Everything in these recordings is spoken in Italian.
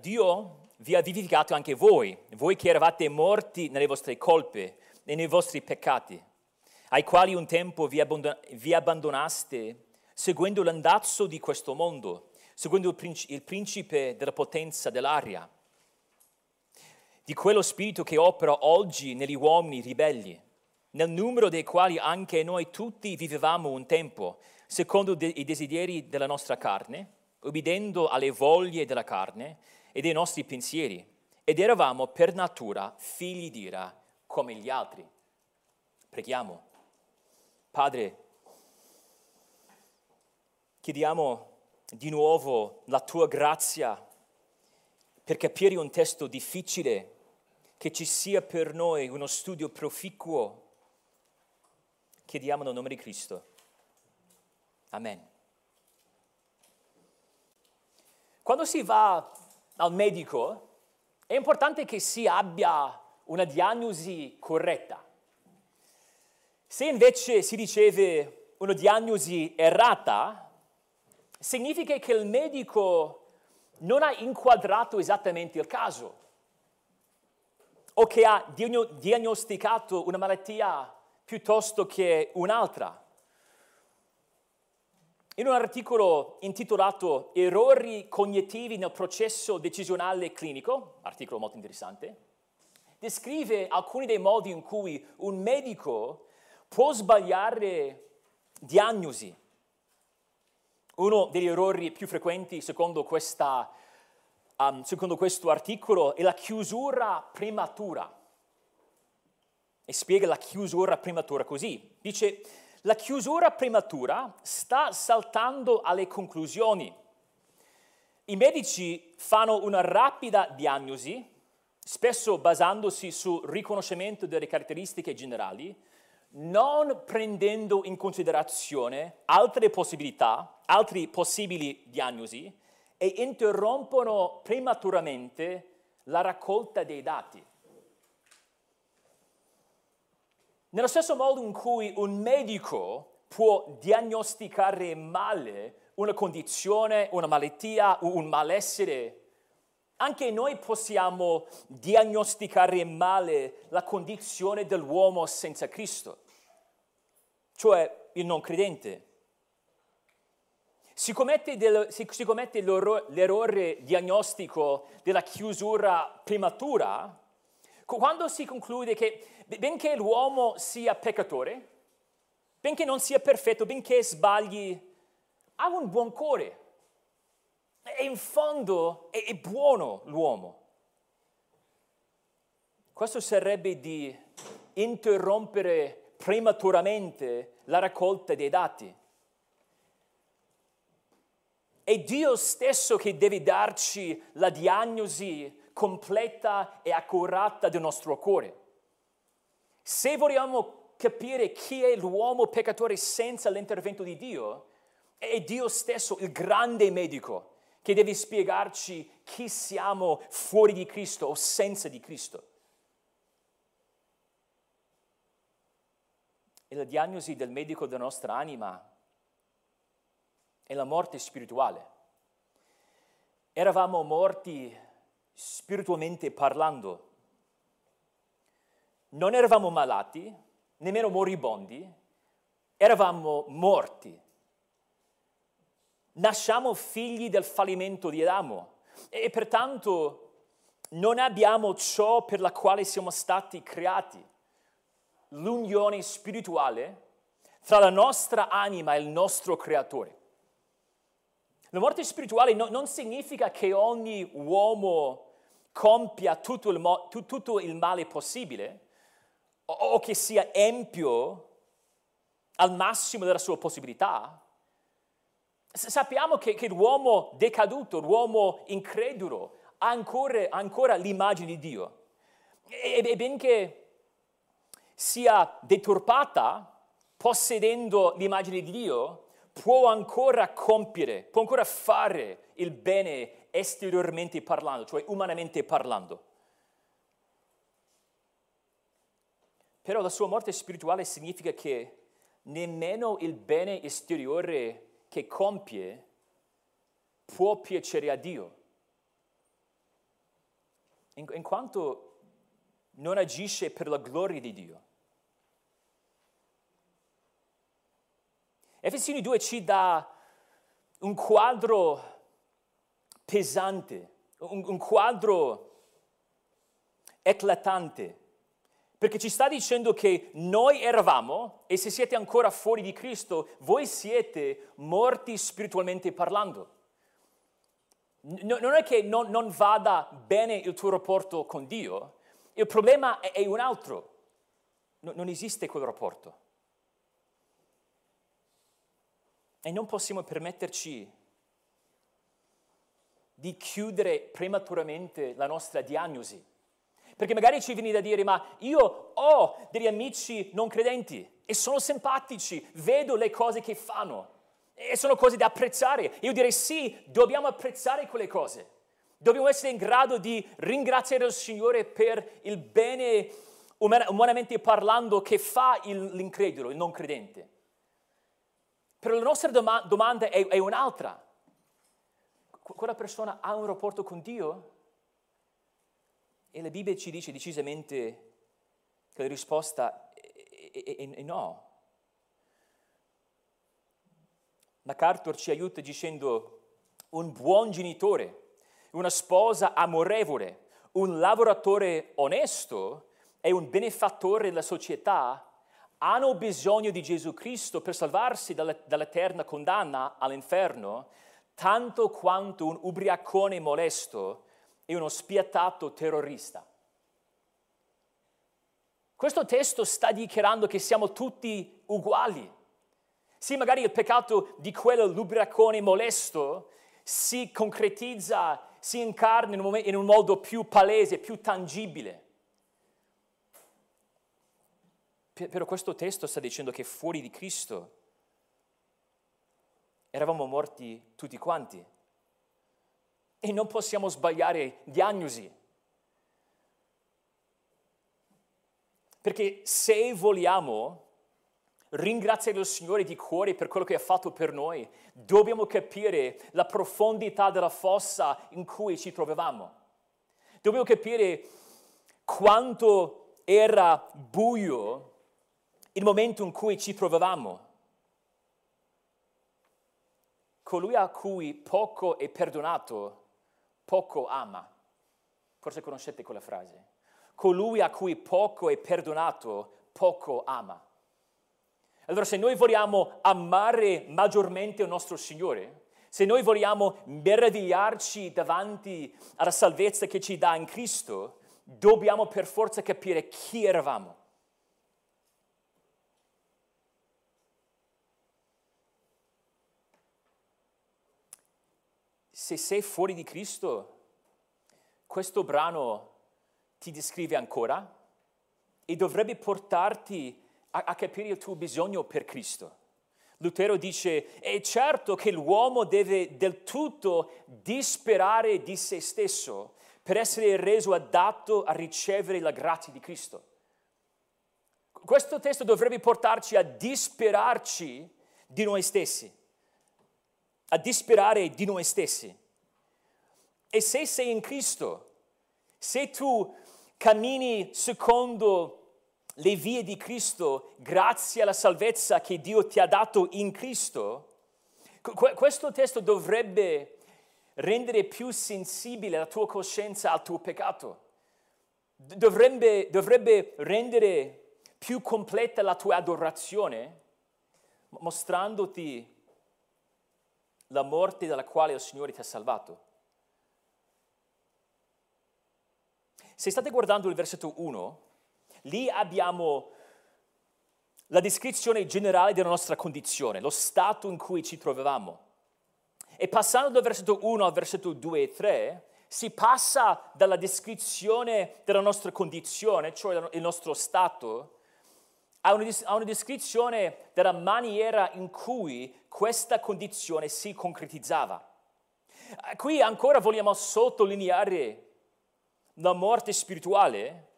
Dio- vi ha vivificato anche voi, voi che eravate morti nelle vostre colpe e nei vostri peccati, ai quali un tempo vi, abbandon- vi abbandonaste seguendo l'andazzo di questo mondo, seguendo il, princi- il principe della potenza dell'aria, di quello spirito che opera oggi negli uomini ribelli, nel numero dei quali anche noi tutti vivevamo un tempo, secondo de- i desideri della nostra carne, obbedendo alle voglie della carne e dei nostri pensieri, ed eravamo per natura figli di ira come gli altri. Preghiamo. Padre, chiediamo di nuovo la tua grazia per capire un testo difficile, che ci sia per noi uno studio proficuo. Chiediamo nel nome di Cristo. Amen. Quando si va al medico è importante che si abbia una diagnosi corretta. Se invece si riceve una diagnosi errata, significa che il medico non ha inquadrato esattamente il caso o che ha diagnosticato una malattia piuttosto che un'altra. In un articolo intitolato Errori cognitivi nel processo decisionale clinico, articolo molto interessante, descrive alcuni dei modi in cui un medico può sbagliare diagnosi. Uno degli errori più frequenti, secondo, questa, um, secondo questo articolo, è la chiusura prematura. E spiega la chiusura prematura così. Dice, la chiusura prematura sta saltando alle conclusioni. I medici fanno una rapida diagnosi, spesso basandosi sul riconoscimento delle caratteristiche generali, non prendendo in considerazione altre possibilità, altri possibili diagnosi e interrompono prematuramente la raccolta dei dati. Nello stesso modo in cui un medico può diagnosticare male una condizione, una malattia o un malessere, anche noi possiamo diagnosticare male la condizione dell'uomo senza Cristo, cioè il non credente. Si commette, del, si, si commette l'errore diagnostico della chiusura prematura quando si conclude che benché l'uomo sia peccatore, benché non sia perfetto, benché sbagli, ha un buon cuore. E in fondo è, è buono l'uomo. Questo sarebbe di interrompere prematuramente la raccolta dei dati. È Dio stesso che deve darci la diagnosi completa e accurata del nostro cuore. Se vogliamo capire chi è l'uomo peccatore senza l'intervento di Dio, è Dio stesso il grande medico che deve spiegarci chi siamo fuori di Cristo o senza di Cristo. E la diagnosi del medico della nostra anima è la morte spirituale. Eravamo morti spiritualmente parlando. Non eravamo malati, nemmeno moribondi, eravamo morti. Nasciamo figli del fallimento di Adamo e pertanto non abbiamo ciò per la quale siamo stati creati, l'unione spirituale tra la nostra anima e il nostro creatore. La morte spirituale no, non significa che ogni uomo compia tutto il, mo- tutto il male possibile o-, o che sia empio al massimo della sua possibilità. S- sappiamo che, che, l'uomo decaduto, l'uomo incredulo, ha ancora, ancora l'immagine di Dio. E, e benché sia deturpata, possedendo l'immagine di Dio, può ancora compiere, può ancora fare il bene esteriormente parlando, cioè umanamente parlando. Però la sua morte spirituale significa che nemmeno il bene esteriore che compie può piacere a Dio. in, in quanto non agisce per la gloria di Dio. Efesini 2 ci dà un quadro pesante, un, un quadro eclatante, perché ci sta dicendo che noi eravamo, e se siete ancora fuori di Cristo, voi siete morti spiritualmente parlando. non è che non, non, vada bene il tuo rapporto con Dio, il problema è, è un altro. No, non esiste quel rapporto. E non possiamo permetterci di chiudere prematuramente la nostra diagnosi. Perché magari ci viene da dire, ma io ho degli amici non credenti e sono simpatici, vedo le cose che fanno e sono cose da apprezzare. Io direi sì, dobbiamo apprezzare quelle cose. Dobbiamo essere in grado di ringraziare il Signore per il bene, umanamente parlando, che fa l'incredulo, il non credente. Però la nostra doma- domanda è, è un'altra. Quella persona ha un rapporto con Dio? E la Bibbia ci dice decisamente che la risposta è, è, è no. MacArthur ci aiuta dicendo un buon genitore, una sposa amorevole, un lavoratore onesto e un benefattore della società hanno bisogno di Gesù Cristo per salvarsi dall'eterna condanna all'inferno, tanto quanto un ubriacone molesto e uno spiattato terrorista. Questo testo sta dichiarando che siamo tutti uguali. Sì, magari il peccato di quell'ubriacone molesto si concretizza, si incarna in un modo più palese, più tangibile. Però questo testo sta dicendo che fuori di Cristo eravamo morti tutti quanti. E non possiamo sbagliare diagnosi. Perché se vogliamo ringraziare il Signore di cuore per quello che ha fatto per noi, dobbiamo capire la profondità della fossa in cui ci trovavamo. Dobbiamo capire quanto era buio il momento in cui ci trovavamo. Colui a cui poco è perdonato, poco ama. Forse conoscete quella frase. Colui a cui poco è perdonato, poco ama. Allora se noi vogliamo amare maggiormente il nostro Signore, se noi vogliamo meravigliarci davanti alla salvezza che ci dà in Cristo, dobbiamo per forza capire chi eravamo. Se sei fuori di Cristo, questo brano ti descrive ancora e dovrebbe portarti a, a capire il tuo bisogno per Cristo. Lutero dice, è certo che l'uomo deve del tutto disperare di se stesso per essere reso adatto a ricevere la grazia di Cristo. Questo testo dovrebbe portarci a disperarci di noi stessi a disperare di noi stessi. E se sei in Cristo, se tu cammini secondo le vie di Cristo, grazie alla salvezza che Dio ti ha dato in Cristo, questo testo dovrebbe rendere più sensibile la tua coscienza al tuo peccato. Dovrebbe, dovrebbe rendere più completa la tua adorazione, mostrandoti la morte dalla quale il Signore ti ha salvato. Se state guardando il versetto 1, lì abbiamo la descrizione generale della nostra condizione, lo stato in cui ci trovavamo. E passando dal versetto 1 al versetto 2 e 3, si passa dalla descrizione della nostra condizione, cioè il nostro stato, a una, descrizione della maniera in cui questa condizione si concretizzava. Qui ancora vogliamo sottolineare la morte spirituale,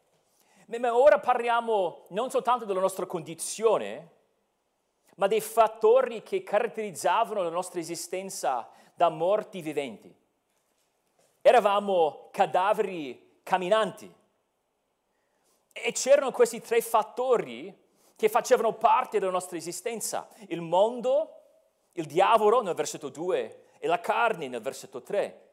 ma ora parliamo non soltanto della nostra condizione, ma dei fattori che caratterizzavano la nostra esistenza da morti viventi. Eravamo cadaveri camminanti. E c'erano questi tre fattori che facevano parte della nostra esistenza. Il mondo, il diavolo nel versetto 2 e la carne nel versetto 3.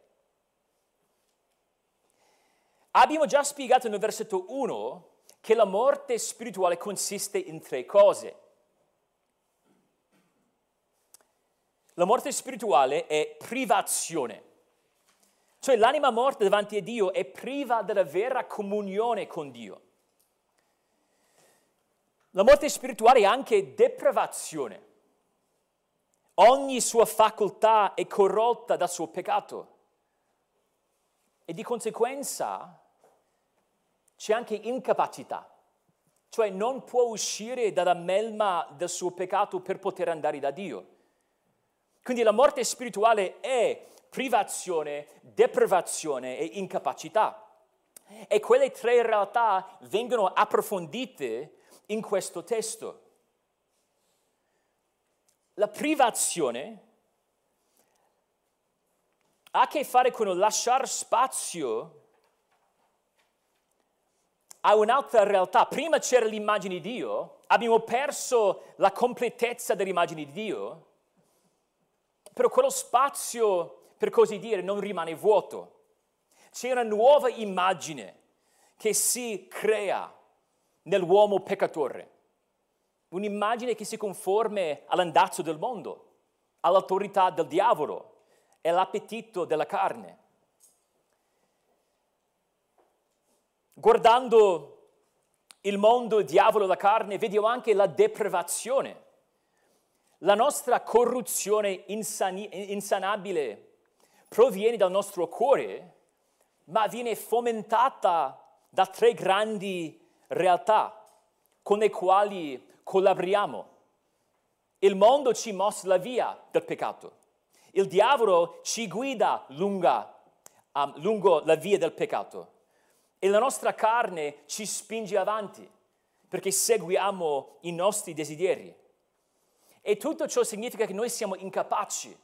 Abbiamo già spiegato nel versetto 1 che la morte spirituale consiste in tre cose. La morte spirituale è privazione, cioè l'anima morta davanti a Dio è priva della vera comunione con Dio. La morte spirituale è anche depravazione. Ogni sua facoltà è corrotta dal suo peccato e di conseguenza c'è anche incapacità, cioè non può uscire dalla melma del suo peccato per poter andare da Dio. Quindi la morte spirituale è privazione, deprivazione e incapacità. E quelle tre realtà vengono approfondite in questo testo. La privazione ha a che fare con lasciare spazio a un'altra realtà. Prima c'era l'immagine di Dio, abbiamo perso la completezza dell'immagine di Dio, però quello spazio, per così dire, non rimane vuoto. C'è una nuova immagine che si crea nell'uomo peccatore, un'immagine che si conforma all'andazzo del mondo, all'autorità del diavolo e all'appetito della carne. Guardando il mondo, il diavolo la carne, vediamo anche la deprivazione. La nostra corruzione insani- insanabile proviene dal nostro cuore, ma viene fomentata da tre grandi realtà con le quali collaboriamo. Il mondo ci mostra la via del peccato. Il diavolo ci guida lunga, um, lungo la via del peccato e la nostra carne ci spinge avanti perché seguiamo i nostri desideri. E tutto ciò significa che noi siamo incapaci.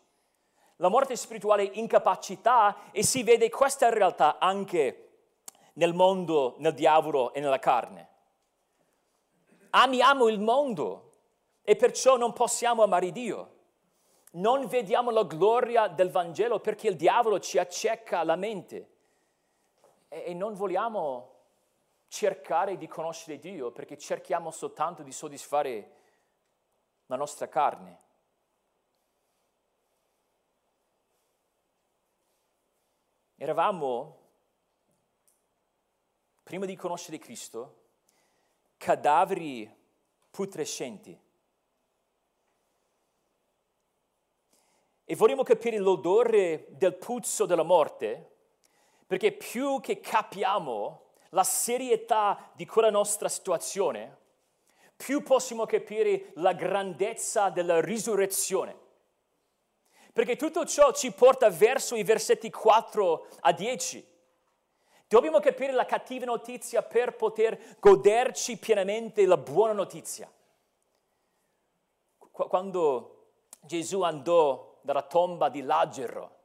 La morte spirituale è incapacità e si vede questa realtà anche nel mondo, nel diavolo e nella carne. Amiamo il mondo e perciò non possiamo amare Dio. Non vediamo la gloria del Vangelo perché il diavolo ci acceca la mente e non vogliamo cercare di conoscere Dio perché cerchiamo soltanto di soddisfare la nostra carne. Eravamo, prima di conoscere Cristo, cadaveri putrescenti. E vogliamo capire l'odore del puzzo della morte, perché più che capiamo la serietà di quella nostra situazione, più possiamo capire la grandezza della risurrezione. Perché tutto ciò ci porta verso i versetti 4 a 10. Dobbiamo capire la cattiva notizia per poter goderci pienamente la buona notizia. Quando Gesù andò dalla tomba di Lazzaro,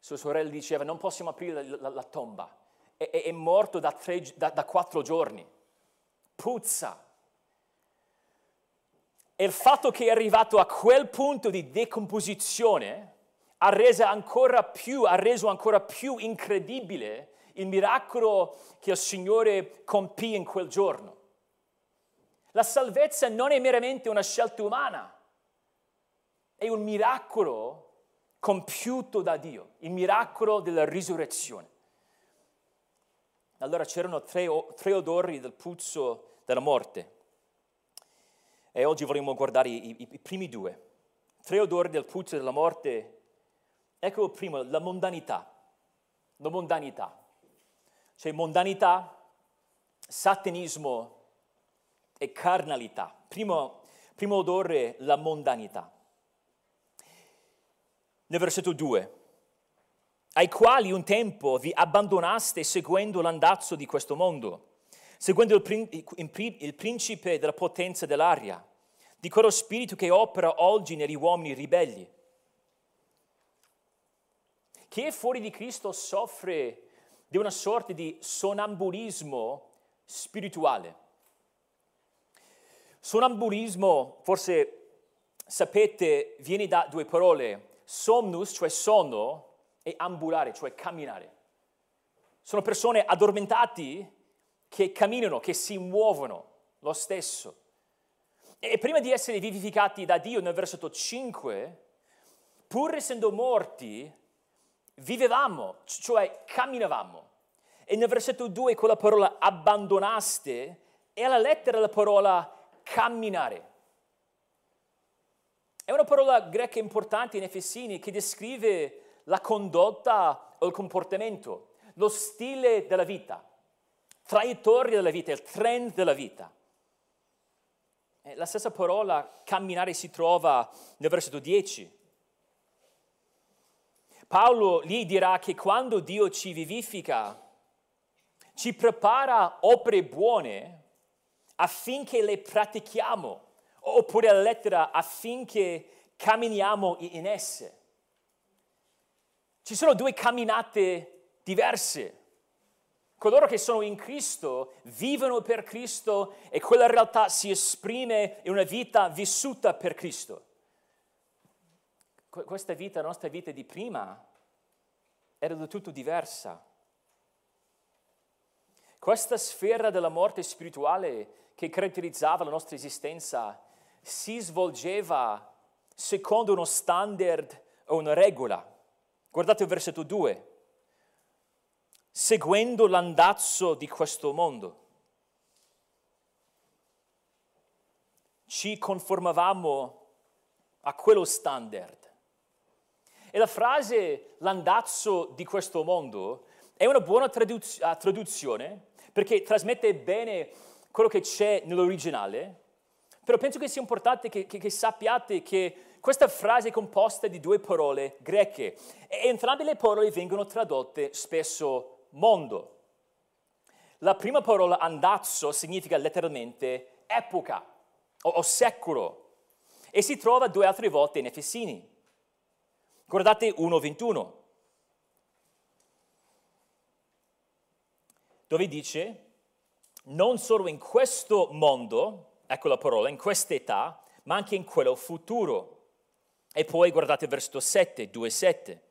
sua sorella diceva non possiamo aprire la, la, la tomba, è, è, morto da, tre, da, da quattro giorni, puzza. E il fatto che è arrivato a quel punto di decomposizione ha più, ha reso ancora più incredibile il miracolo che il Signore compì in quel giorno. La salvezza non è meramente una scelta umana, è un miracolo compiuto da Dio, il miracolo della risurrezione. Allora c'erano tre, tre odori del puzzo della morte. E oggi vorremmo guardare i, i, i, primi due. Tre odori del puzzo della morte. Ecco il primo, la mondanità. La mondanità. Cioè mondanità, satanismo e carnalità. Primo, primo odore, la mondanità nel versetto 2, ai quali un tempo vi abbandonaste seguendo l'andazzo di questo mondo, seguendo il principe della potenza dell'aria, di quello spirito che opera oggi negli uomini ribelli. Chi è fuori di Cristo soffre di una sorta di sonambulismo spirituale. Sonambulismo, forse sapete, viene da due parole, somnus, cioè sonno, e ambulare, cioè camminare. Sono persone addormentati che camminano, che si muovono lo stesso. E prima di essere vivificati da Dio nel versetto 5, pur essendo morti, vivevamo, cioè camminavamo. E nel versetto 2 con la parola abbandonaste è la lettera la parola camminare. È una parola greca importante in Efesini che descrive la condotta o il comportamento, lo stile della vita, traiettoria della vita, il trend della vita. La stessa parola camminare si trova nel versetto 10. Paolo lì dirà che quando Dio ci vivifica, ci prepara opere buone affinché le pratichiamo, oppure la lettera affinché camminiamo in esse. Ci sono due camminate diverse. Coloro che sono in Cristo vivono per Cristo e quella realtà si esprime in una vita vissuta per Cristo. Questa vita, la nostra vita di prima, era del tutto diversa. Questa sfera della morte spirituale che caratterizzava la nostra esistenza si svolgeva secondo uno standard o una regola. Guardate il versetto 2. Seguendo l'andazzo di questo mondo. Ci conformavamo a quello standard. E la frase l'andazzo di questo mondo è una buona traduz- traduzione perché trasmette bene quello che c'è nell'originale, però penso che sia importante che, che, che sappiate che questa frase è composta di due parole greche e entrambe le parole vengono tradotte spesso mondo. La prima parola andazzo significa letteralmente epoca o, o secolo e si trova due altre volte in Efesini. Guardate 1.21, dove dice non solo in questo mondo, ecco la parola, in questa età, ma anche in quello futuro. E poi guardate il versetto 7, 2, 7,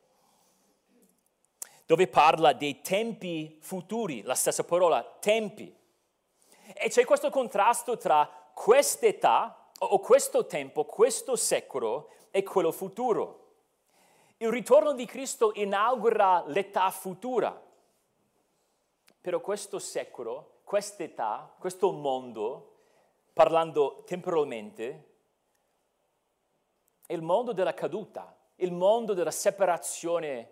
dove parla dei tempi futuri, la stessa parola, tempi. E c'è questo contrasto tra quest'età o questo tempo, questo secolo e quello futuro. Il ritorno di Cristo inaugura l'età futura. Però questo secolo quest'età, questo mondo, parlando temporalmente, è il mondo della caduta, il mondo della separazione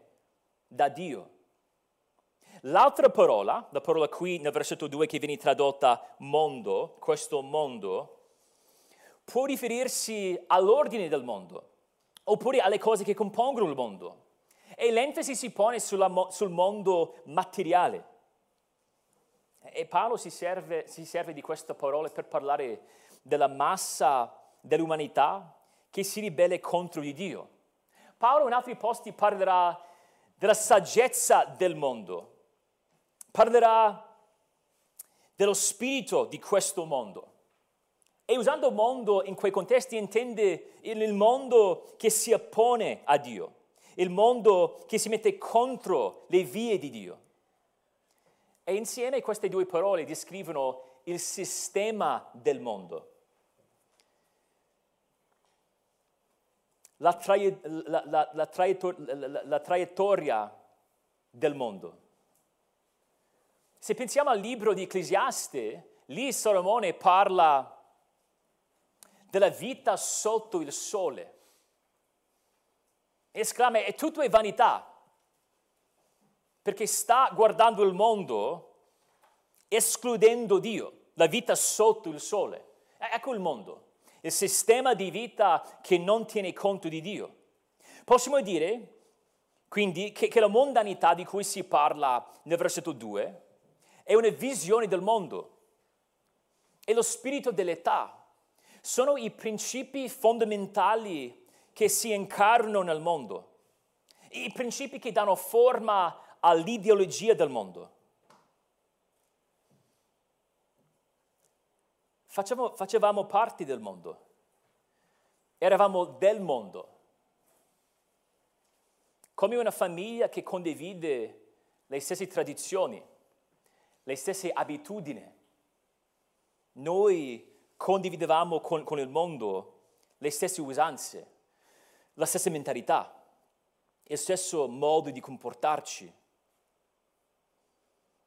da Dio. L'altra parola, la parola qui nel versetto 2 che viene tradotta mondo, questo mondo, può riferirsi all'ordine del mondo, oppure alle cose che compongono il mondo. E l'enfasi si pone sulla, sul mondo materiale. E Paolo si serve, si serve di queste parole per parlare della massa dell'umanità che si ribella contro di Dio. Paolo in altri posti parlerà della saggezza del mondo, parlerà dello spirito di questo mondo. E usando mondo in quei contesti intende il mondo che si oppone a Dio, il mondo che si mette contro le vie di Dio. E insieme queste due parole descrivono il sistema del mondo. La, traie, la, la, la traiettor- traiettoria del mondo. Se pensiamo al libro di Ecclesiaste, lì Salomone parla della vita sotto il sole. Esclama, è tutto è vanità perché sta guardando il mondo escludendo Dio, la vita sotto il sole. Ecco il mondo, il sistema di vita che non tiene conto di Dio. Possiamo dire quindi che, che la mondanità di cui si parla nel versetto 2 è una visione del mondo, è lo spirito dell'età, sono i principi fondamentali che si incarnano nel mondo, i principi che danno forma all'ideologia del mondo. Facevamo, facevamo parte del mondo, eravamo del mondo, come una famiglia che condivide le stesse tradizioni, le stesse abitudini. Noi condividevamo con, con il mondo le stesse usanze, la stessa mentalità, il stesso modo di comportarci.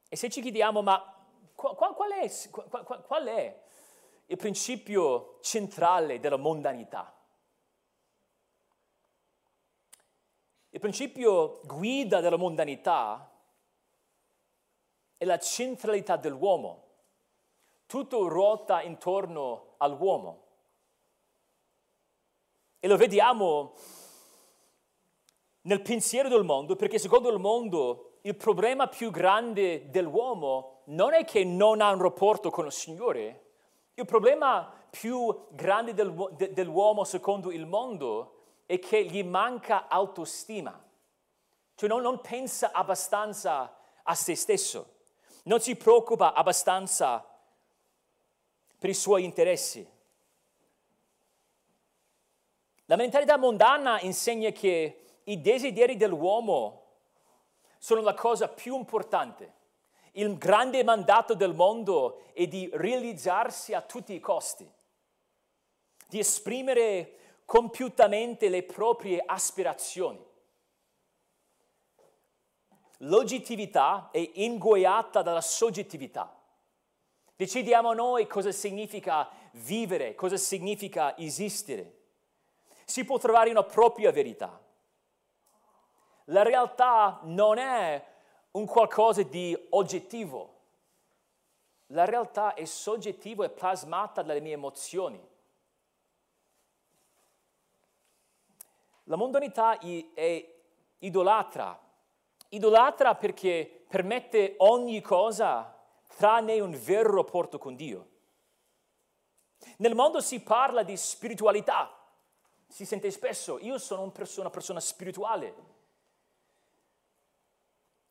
E se ci chiediamo, ma qual, qual, è, qual, qual è il principio centrale della mondanità? Il principio guida della mondanità è la centralità dell'uomo. Tutto ruota intorno all'uomo. E lo vediamo nel pensiero del mondo, perché secondo il mondo il problema più grande dell'uomo non è che non ha un rapporto con il Signore, il problema più grande dell'uomo secondo il mondo è che gli manca autostima, cioè non, non pensa abbastanza a se stesso, non si preoccupa abbastanza per i suoi interessi. La mentalità mondana insegna che i desideri dell'uomo sono la cosa più importante. Il grande mandato del mondo è di realizzarsi a tutti i costi, di esprimere compiutamente le proprie aspirazioni. L'oggettività è ingoiata dalla soggettività. Decidiamo noi cosa significa vivere, cosa significa esistere si può trovare una propria verità. La realtà non è un qualcosa di oggettivo. La realtà è soggettiva e plasmata dalle mie emozioni. La mondanità è idolatra. Idolatra perché permette ogni cosa tranne un vero rapporto con Dio. Nel mondo si parla di spiritualità, si sente spesso, io sono un perso- una persona spirituale.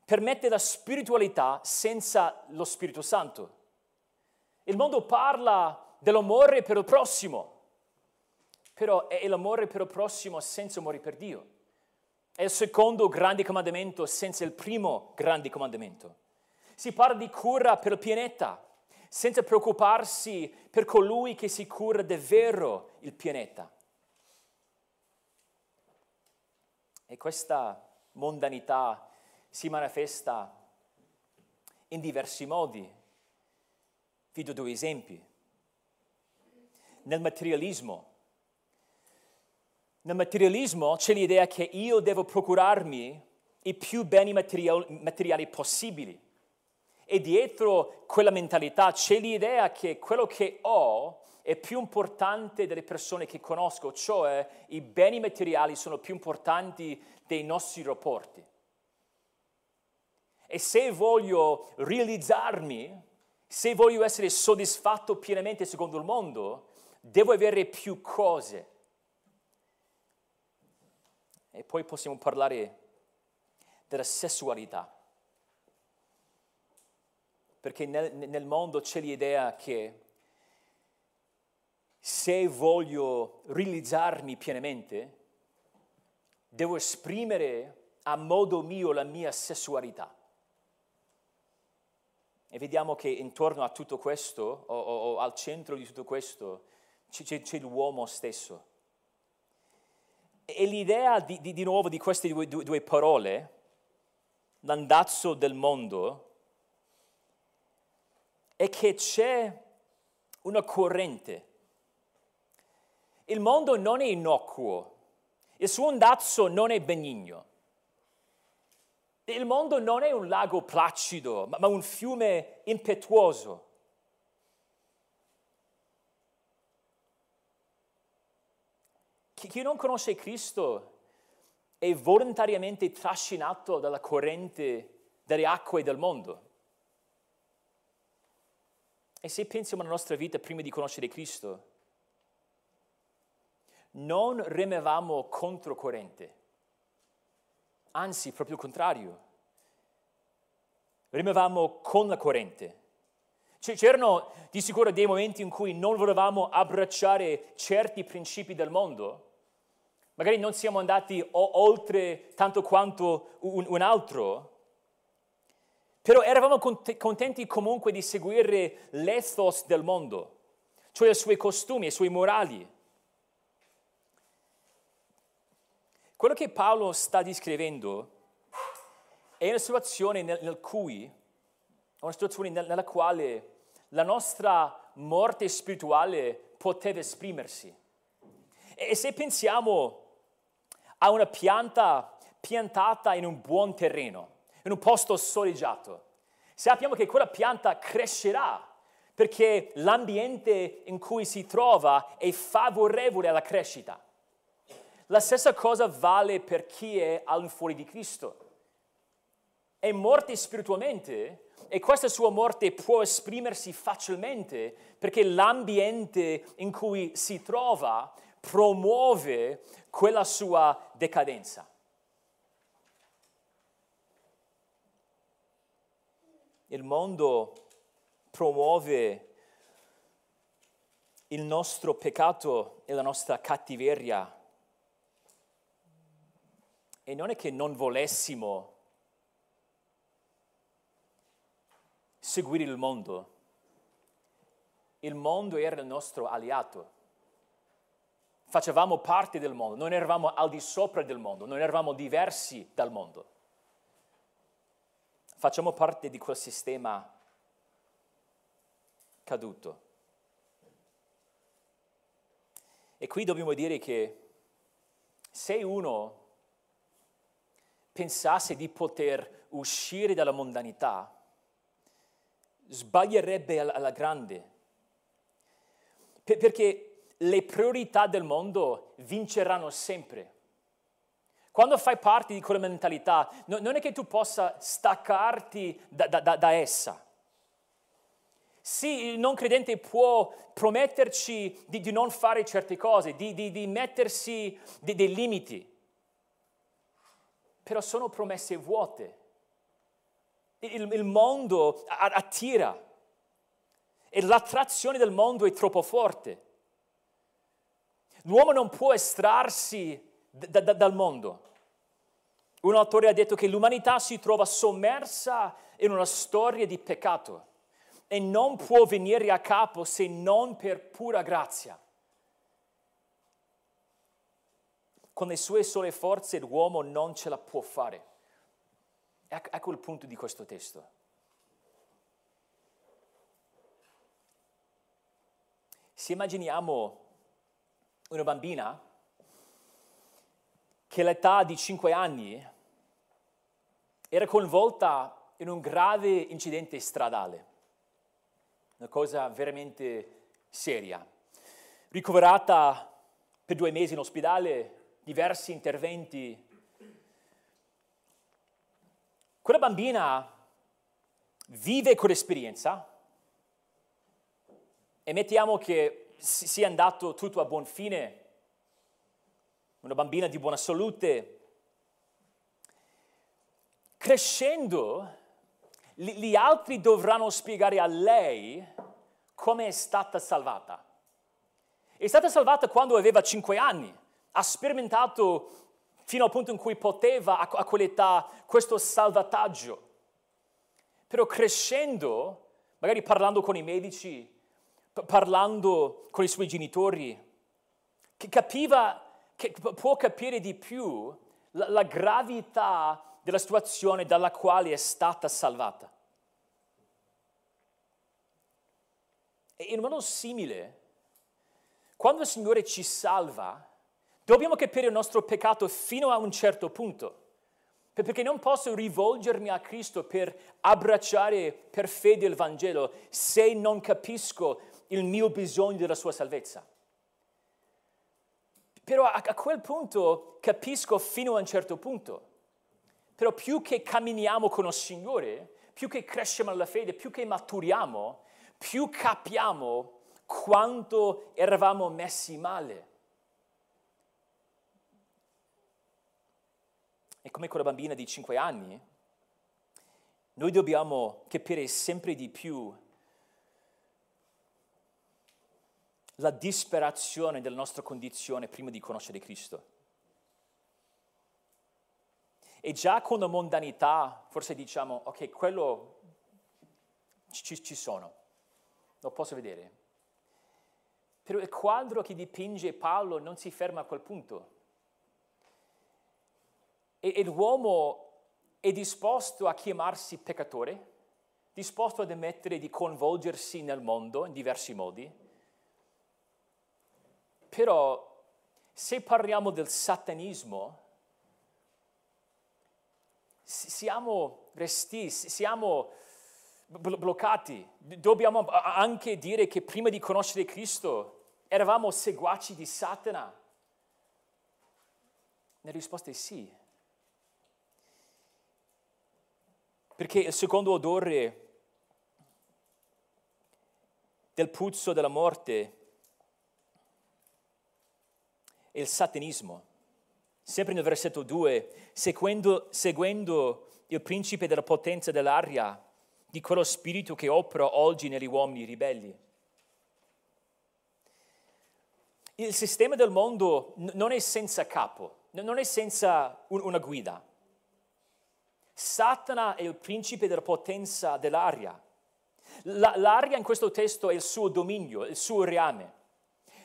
Permette la spiritualità senza lo Spirito Santo. Il mondo parla dell'amore per il prossimo, però è l'amore per il prossimo senza amore per Dio. È il secondo grande comandamento senza il primo grande comandamento. Si parla di cura per il pianeta, senza preoccuparsi per colui che si cura davvero il pianeta. E questa mondanità si manifesta in diversi modi. Vi do due esempi. Nel materialismo. Nel materialismo c'è l'idea che io devo procurarmi i più beni materiali, possibili. E dietro quella mentalità c'è l'idea che quello che ho è più importante delle persone che conosco, cioè i beni materiali sono più importanti dei nostri rapporti. E se voglio realizzarmi, se voglio essere soddisfatto pienamente secondo il mondo, devo avere più cose. E poi possiamo parlare della sessualità. Perché nel, nel mondo c'è l'idea che se voglio realizzarmi pienamente, devo esprimere a modo mio la mia sessualità. E vediamo che intorno a tutto questo, o, o, o al centro di tutto questo, c'è, c'è l'uomo stesso. E l'idea di, di, di nuovo di queste due, due, due parole, l'andazzo del mondo, è che c'è una corrente il mondo non è innocuo, il suo andazzo non è benigno. Il mondo non è un lago placido, ma un fiume impetuoso. Chi non conosce Cristo è volontariamente trascinato dalla corrente delle acque del mondo. E se pensiamo alla nostra vita prima di conoscere Cristo, non remevamo controcorrente, anzi proprio il contrario. rimanevamo con la corrente. C'erano di sicuro dei momenti in cui non volevamo abbracciare certi principi del mondo. Magari non siamo andati oltre tanto quanto un altro, però eravamo contenti comunque di seguire l'ethos del mondo, cioè i suoi costumi, i suoi morali. Quello che Paolo sta descrivendo è una situazione nel, nel cui, una situazione nella quale la nostra morte spirituale poteva esprimersi. E se pensiamo a una pianta piantata in un buon terreno, in un posto soleggiato, sappiamo che quella pianta crescerà perché l'ambiente in cui si trova è favorevole alla crescita. La stessa cosa vale per chi è al fuori di Cristo. È morte spiritualmente e questa sua morte può esprimersi facilmente perché l'ambiente in cui si trova promuove quella sua decadenza. Il mondo promuove il nostro peccato e la nostra cattiveria. E non è che non volessimo seguire il mondo. Il mondo era il nostro alleato. Facevamo parte del mondo, non eravamo al di sopra del mondo, non eravamo diversi dal mondo. Facciamo parte di quel sistema caduto. E qui dobbiamo dire che se uno pensasse di poter uscire dalla mondanità, sbaglierebbe alla grande. perché le priorità del mondo vinceranno sempre. Quando fai parte di quella mentalità, non è che tu possa staccarti da, da, da essa. Sì, il non credente può prometterci di, di non fare certe cose, di, di, di mettersi dei limiti, però sono promesse vuote. Il, il mondo attira e l'attrazione del mondo è troppo forte. L'uomo non può estrarsi da, da, dal mondo. Un autore ha detto che l'umanità si trova sommersa in una storia di peccato e non può venire a capo se non per pura grazia. Con le sue sole forze l'uomo non ce la può fare. Ecco il punto di questo testo. Se immaginiamo una bambina che all'età di 5 anni era coinvolta in un grave incidente stradale, una cosa veramente seria, ricoverata per due mesi in ospedale, diversi interventi. Quella bambina vive quell'esperienza e mettiamo che sia andato tutto a buon fine, una bambina di buona salute. Crescendo, gli altri dovranno spiegare a lei come è stata salvata. È stata salvata quando aveva 5 anni, ha sperimentato fino al punto in cui poteva a, quell'età questo salvataggio. Però crescendo, magari parlando con i medici, parlando con i suoi genitori, che capiva, che può capire di più la, la gravità della situazione dalla quale è stata salvata. E in modo simile, quando il Signore ci salva, Dobbiamo capire il nostro peccato fino a un certo punto, perché non posso rivolgermi a Cristo per abbracciare per fede il Vangelo se non capisco il mio bisogno della sua salvezza. Però a, a quel punto capisco fino a un certo punto. Però più che camminiamo con il Signore, più che cresciamo nella fede, più che maturiamo, più capiamo quanto eravamo messi male. E come quella bambina di 5 anni, noi dobbiamo capire sempre di più la disperazione della nostra condizione prima di conoscere Cristo. E già con la mondanità forse diciamo, ok, quello ci, ci sono, lo posso vedere. Però il quadro che dipinge Paolo non si ferma a quel punto. E, e l'uomo è disposto a chiamarsi peccatore, disposto ad ammettere di coinvolgersi nel mondo in diversi modi, però se parliamo del satanismo, siamo resti, siamo bloccati. Dobbiamo anche dire che prima di conoscere Cristo eravamo seguaci di Satana. La risposta è sì. Perché il secondo odore del puzzo della morte è il satanismo. Sempre nel versetto 2, seguendo, seguendo il principe della potenza dell'aria, di quello spirito che opera oggi negli uomini ribelli. Il sistema del mondo non è senza capo, non è senza una guida. Satana è il principe della potenza dell'aria. l'aria in questo testo è il suo dominio, il suo reame.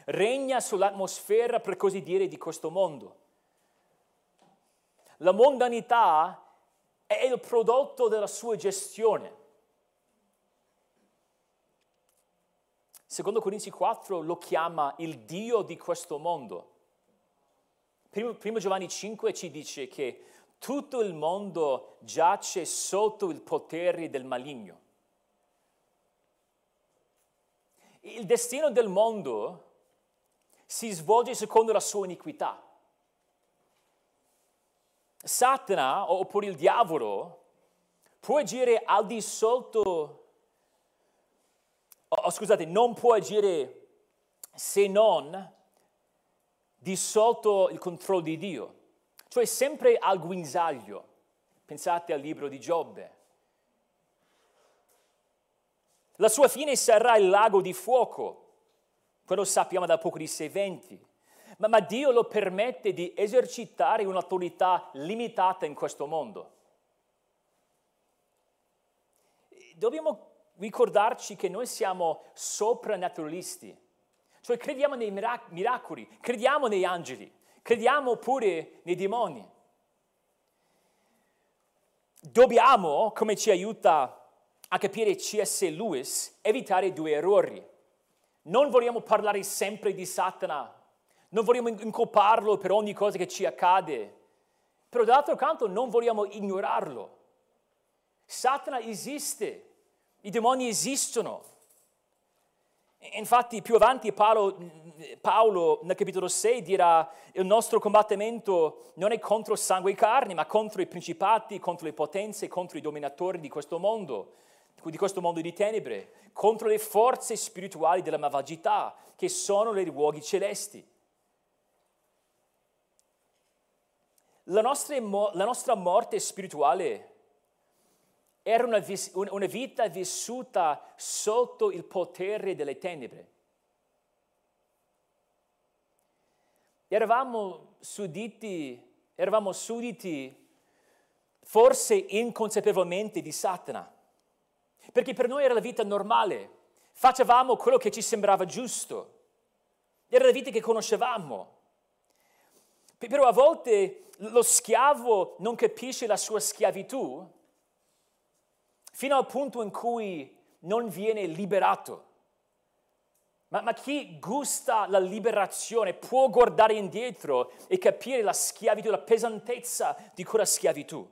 Regna sull'atmosfera, per così dire, di questo mondo. La mondanità è il prodotto della sua gestione. Secondo Corinzi 4 lo chiama il Dio di questo mondo. Primo, Giovanni 5 ci dice che tutto il mondo giace sotto il potere del maligno. Il destino del mondo si svolge secondo la sua iniquità. Satana, oppure il diavolo, può agire al di sotto, oh, scusate, non può agire se non di sotto il controllo di Dio cioè sempre al guinzaglio. Pensate al libro di Giobbe. La sua fine sarà il lago di fuoco, quello sappiamo dall'Apocalisse 20. Ma, ma Dio lo permette di esercitare un'autorità limitata in questo mondo. Dobbiamo ricordarci che noi siamo soprannaturalisti, cioè crediamo nei miracoli, crediamo negli angeli, crediamo pure nei demoni. Dobbiamo, come ci aiuta a capire C.S. Lewis, evitare due errori. Non vogliamo parlare sempre di Satana, non vogliamo incolparlo per ogni cosa che ci accade, però dall'altro canto non vogliamo ignorarlo. Satana esiste, i demoni esistono, Infatti più avanti Paolo, Paolo, nel capitolo 6 dirà il nostro combattimento non è contro sangue e carne, ma contro i principati, contro le potenze, contro i dominatori di questo mondo, di questo mondo di tenebre, contro le forze spirituali della malvagità che sono nei luoghi celesti. La nostra, la nostra morte spirituale era una, una vita vissuta sotto il potere delle tenebre. Eravamo sudditi, eravamo sudditi forse inconsapevolmente di Satana, perché per noi era la vita normale, facevamo quello che ci sembrava giusto, era la vita che conoscevamo. Però a volte lo schiavo non capisce la sua schiavitù fino al punto in cui non viene liberato. Ma, ma, chi gusta la liberazione può guardare indietro e capire la schiavitù, la pesantezza di quella schiavitù.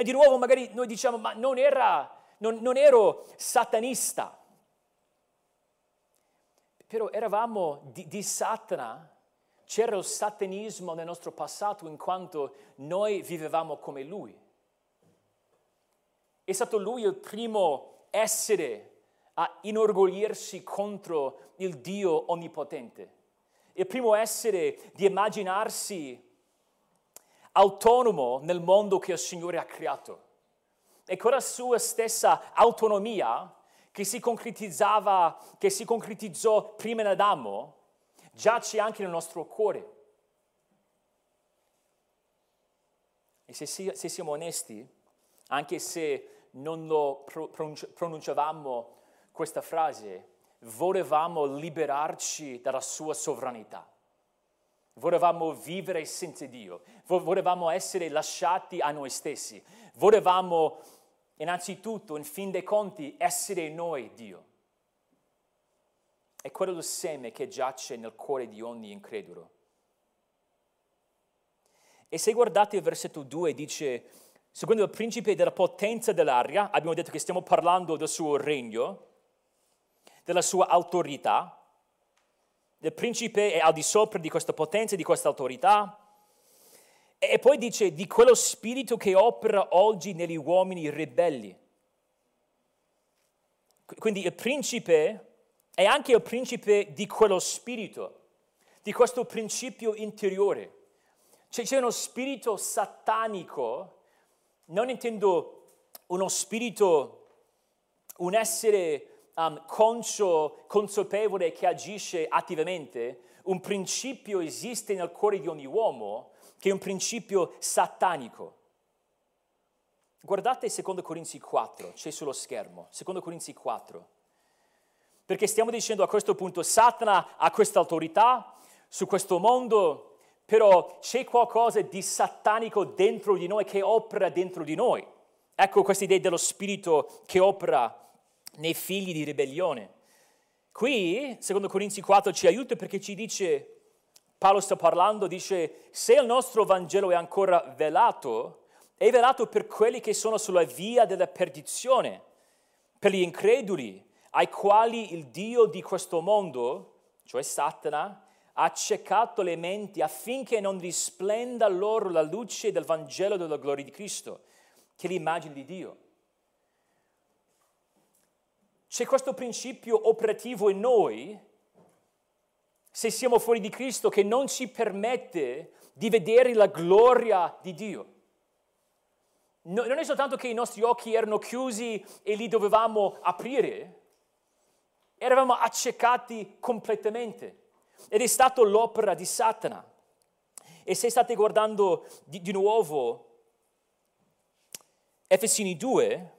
E di nuovo magari noi diciamo, ma non, era, non, non ero satanista. Però eravamo di, di Satana, c'era il satanismo nel nostro passato in quanto noi vivevamo come lui. È stato lui il primo essere a inorgoglirsi contro il Dio onnipotente. Il primo essere di immaginarsi autonomo nel mondo che il Signore ha creato. e quella sua stessa autonomia che si concretizzava, che si concretizzò prima in Adamo, giace anche nel nostro cuore. E se, se siamo onesti, anche se non lo pronunciavamo questa frase, volevamo liberarci dalla sua sovranità. Volevamo vivere senza Dio, volevamo essere lasciati a noi stessi, volevamo innanzitutto, in fin dei conti, essere noi Dio. È quello il seme che giace nel cuore di ogni incredulo. E se guardate il versetto 2 dice, secondo il principe della potenza dell'aria, abbiamo detto che stiamo parlando del suo regno, della sua autorità, il principe è al di sopra di questa potenza, di questa autorità. E poi dice di quello spirito che opera oggi negli uomini ribelli. Quindi il principe è anche il principe di quello spirito, di questo principio interiore. Cioè, c'è uno spirito satanico, non intendo uno spirito, un essere um, conscio, consapevole che agisce attivamente, un principio esiste nel cuore di ogni uomo che è un principio satanico. Guardate 2 Corinzi 4, c'è sullo schermo, 2 Corinzi 4. Perché stiamo dicendo a questo punto Satana ha questa autorità su questo mondo, però c'è qualcosa di satanico dentro di noi che opera dentro di noi. Ecco questa idea dello spirito che opera nei figli di ribellione. Qui, secondo Corinzi 4, ci aiuta perché ci dice, Paolo sta parlando, dice, se il nostro Vangelo è ancora velato, è velato per quelli che sono sulla via della perdizione, per gli increduli, ai quali il Dio di questo mondo, cioè Satana, ha accecato le menti affinché non risplenda loro la luce del Vangelo della gloria di Cristo, che è l'immagine di Dio. C'è questo principio operativo in noi, se siamo fuori di Cristo, che non ci permette di vedere la gloria di Dio. No, non è soltanto che i nostri occhi erano chiusi e li dovevamo aprire, eravamo accecati completamente. Ed è stata l'opera di Satana. E se state guardando di, di nuovo Efesini 2,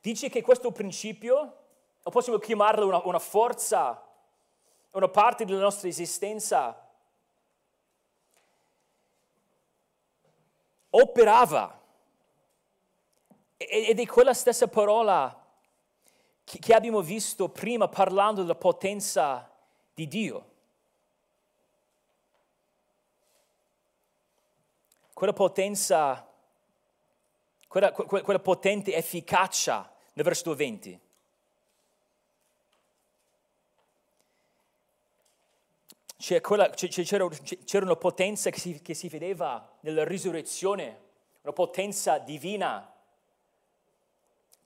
dice che questo principio, o possiamo chiamarlo una, una forza, una parte della nostra esistenza, operava. Ed è quella stessa parola che abbiamo visto prima parlando della potenza di Dio. Quella potenza quella, quella potente efficacia nel versetto 20. Quella, c'era, c'era, una potenza che si, che si vedeva nella risurrezione, una potenza divina.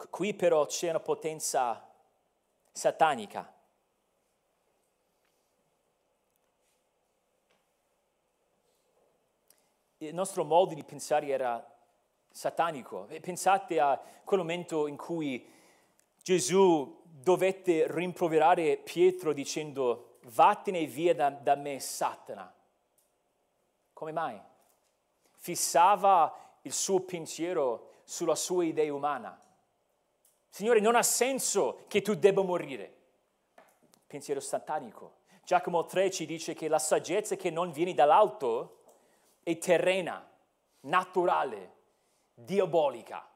Qui però c'è una potenza satanica. Il nostro modo di pensare era satanico. E pensate a quel momento in cui Gesù dovette rimproverare Pietro dicendo vattene via da, da me Satana. Come mai? Fissava il suo pensiero sulla sua idea umana. Signore, non ha senso che tu debba morire. Pensiero satanico. Giacomo 3 ci dice che la saggezza che non viene dall'alto è terrena, naturale, diabolica.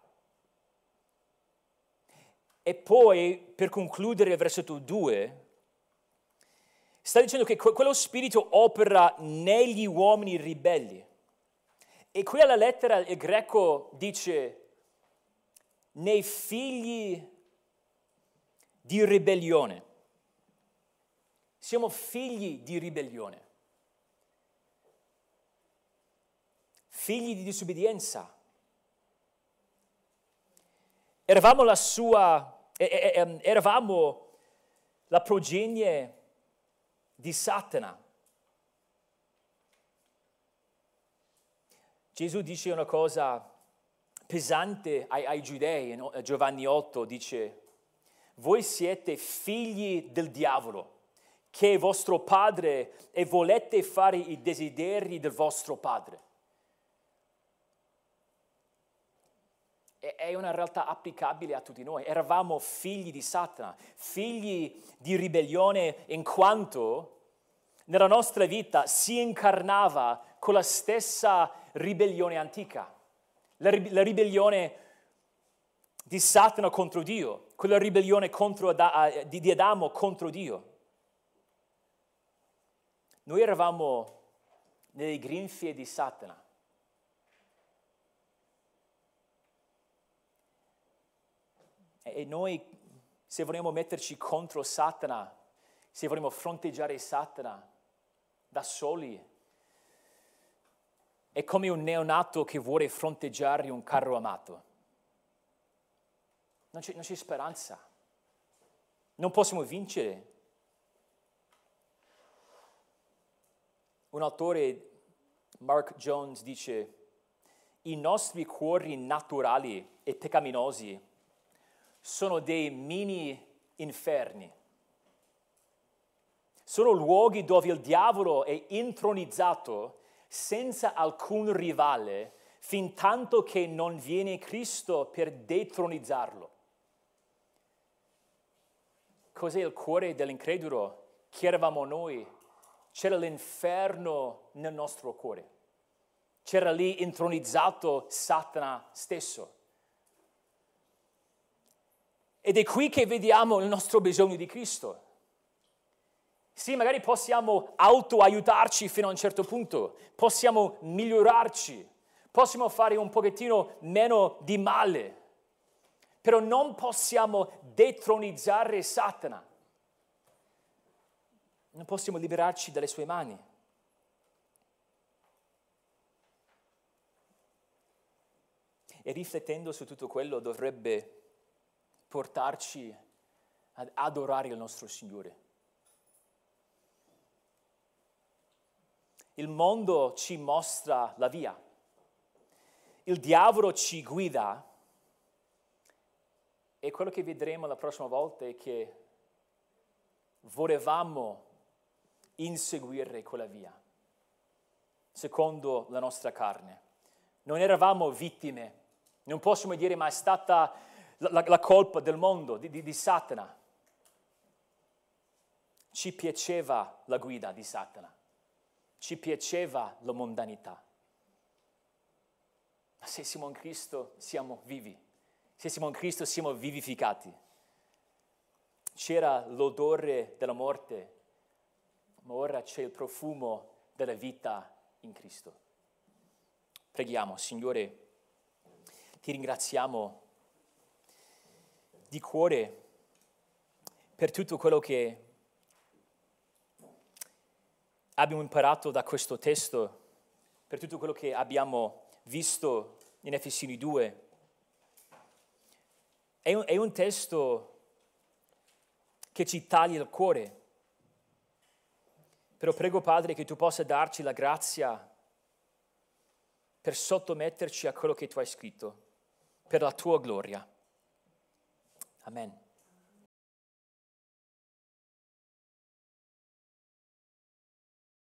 E poi, per concludere il versetto 2, sta dicendo che quello spirito opera negli uomini ribelli. E qui alla lettera il greco dice nei figli di ribellione. Siamo figli di ribellione, figli di disobbedienza Eravamo la sua, ehm, eravamo la progenie di Satana. Gesù dice una cosa pesante ai, ai giudei, no? Giovanni 8 dice, voi siete figli del diavolo, che è vostro padre e volete fare i desideri del vostro padre. È una realtà applicabile a tutti noi. Eravamo figli di Satana, figli di ribellione in quanto nella nostra vita si incarnava con la stessa ribellione antica, la, la ribellione di Satana contro Dio, quella ribellione contro, di, di Adamo contro Dio. Noi eravamo nelle grinfie di Satana. E noi, se vogliamo metterci contro Satana, se vogliamo fronteggiare Satana da soli, è come un neonato che vuole fronteggiare un carro amato. Non c'è, non c'è speranza. Non possiamo vincere. Un autore, Mark Jones, dice, i nostri cuori naturali e peccaminosi sono dei mini inferni. Sono luoghi dove il diavolo è intronizzato senza alcun rivale fin tanto che non viene Cristo per detronizzarlo. Cos'è il cuore dell'incredulo? Chi eravamo noi? C'era l'inferno nel nostro cuore. C'era lì intronizzato Satana stesso. Ed è qui che vediamo il nostro bisogno di Cristo. Sì, magari possiamo autoaiutarci fino a un certo punto, possiamo migliorarci, possiamo fare un pochettino meno di male, però non possiamo detronizzare Satana. Non possiamo liberarci dalle sue mani. E riflettendo su tutto quello dovrebbe portarci ad adorare il nostro Signore. Il mondo ci mostra la via. Il diavolo ci guida. E quello che vedremo la prossima volta è che volevamo inseguire quella via, secondo la nostra carne. Non eravamo vittime, non possiamo dire ma è stata la, la colpa del mondo, di, di, di Satana. Ci piaceva la guida di Satana ci piaceva la mondanità. Ma se siamo in Cristo siamo vivi, se siamo in Cristo siamo vivificati. C'era l'odore della morte, ma ora c'è il profumo della vita in Cristo. Preghiamo, Signore, ti ringraziamo di cuore per tutto quello che abbiamo imparato da questo testo, per tutto quello che abbiamo visto in Efesini 2. È un, è un testo che ci taglia il cuore. Però prego Padre che tu possa darci la grazia per sottometterci a quello che tu hai scritto, per la tua gloria. Amen.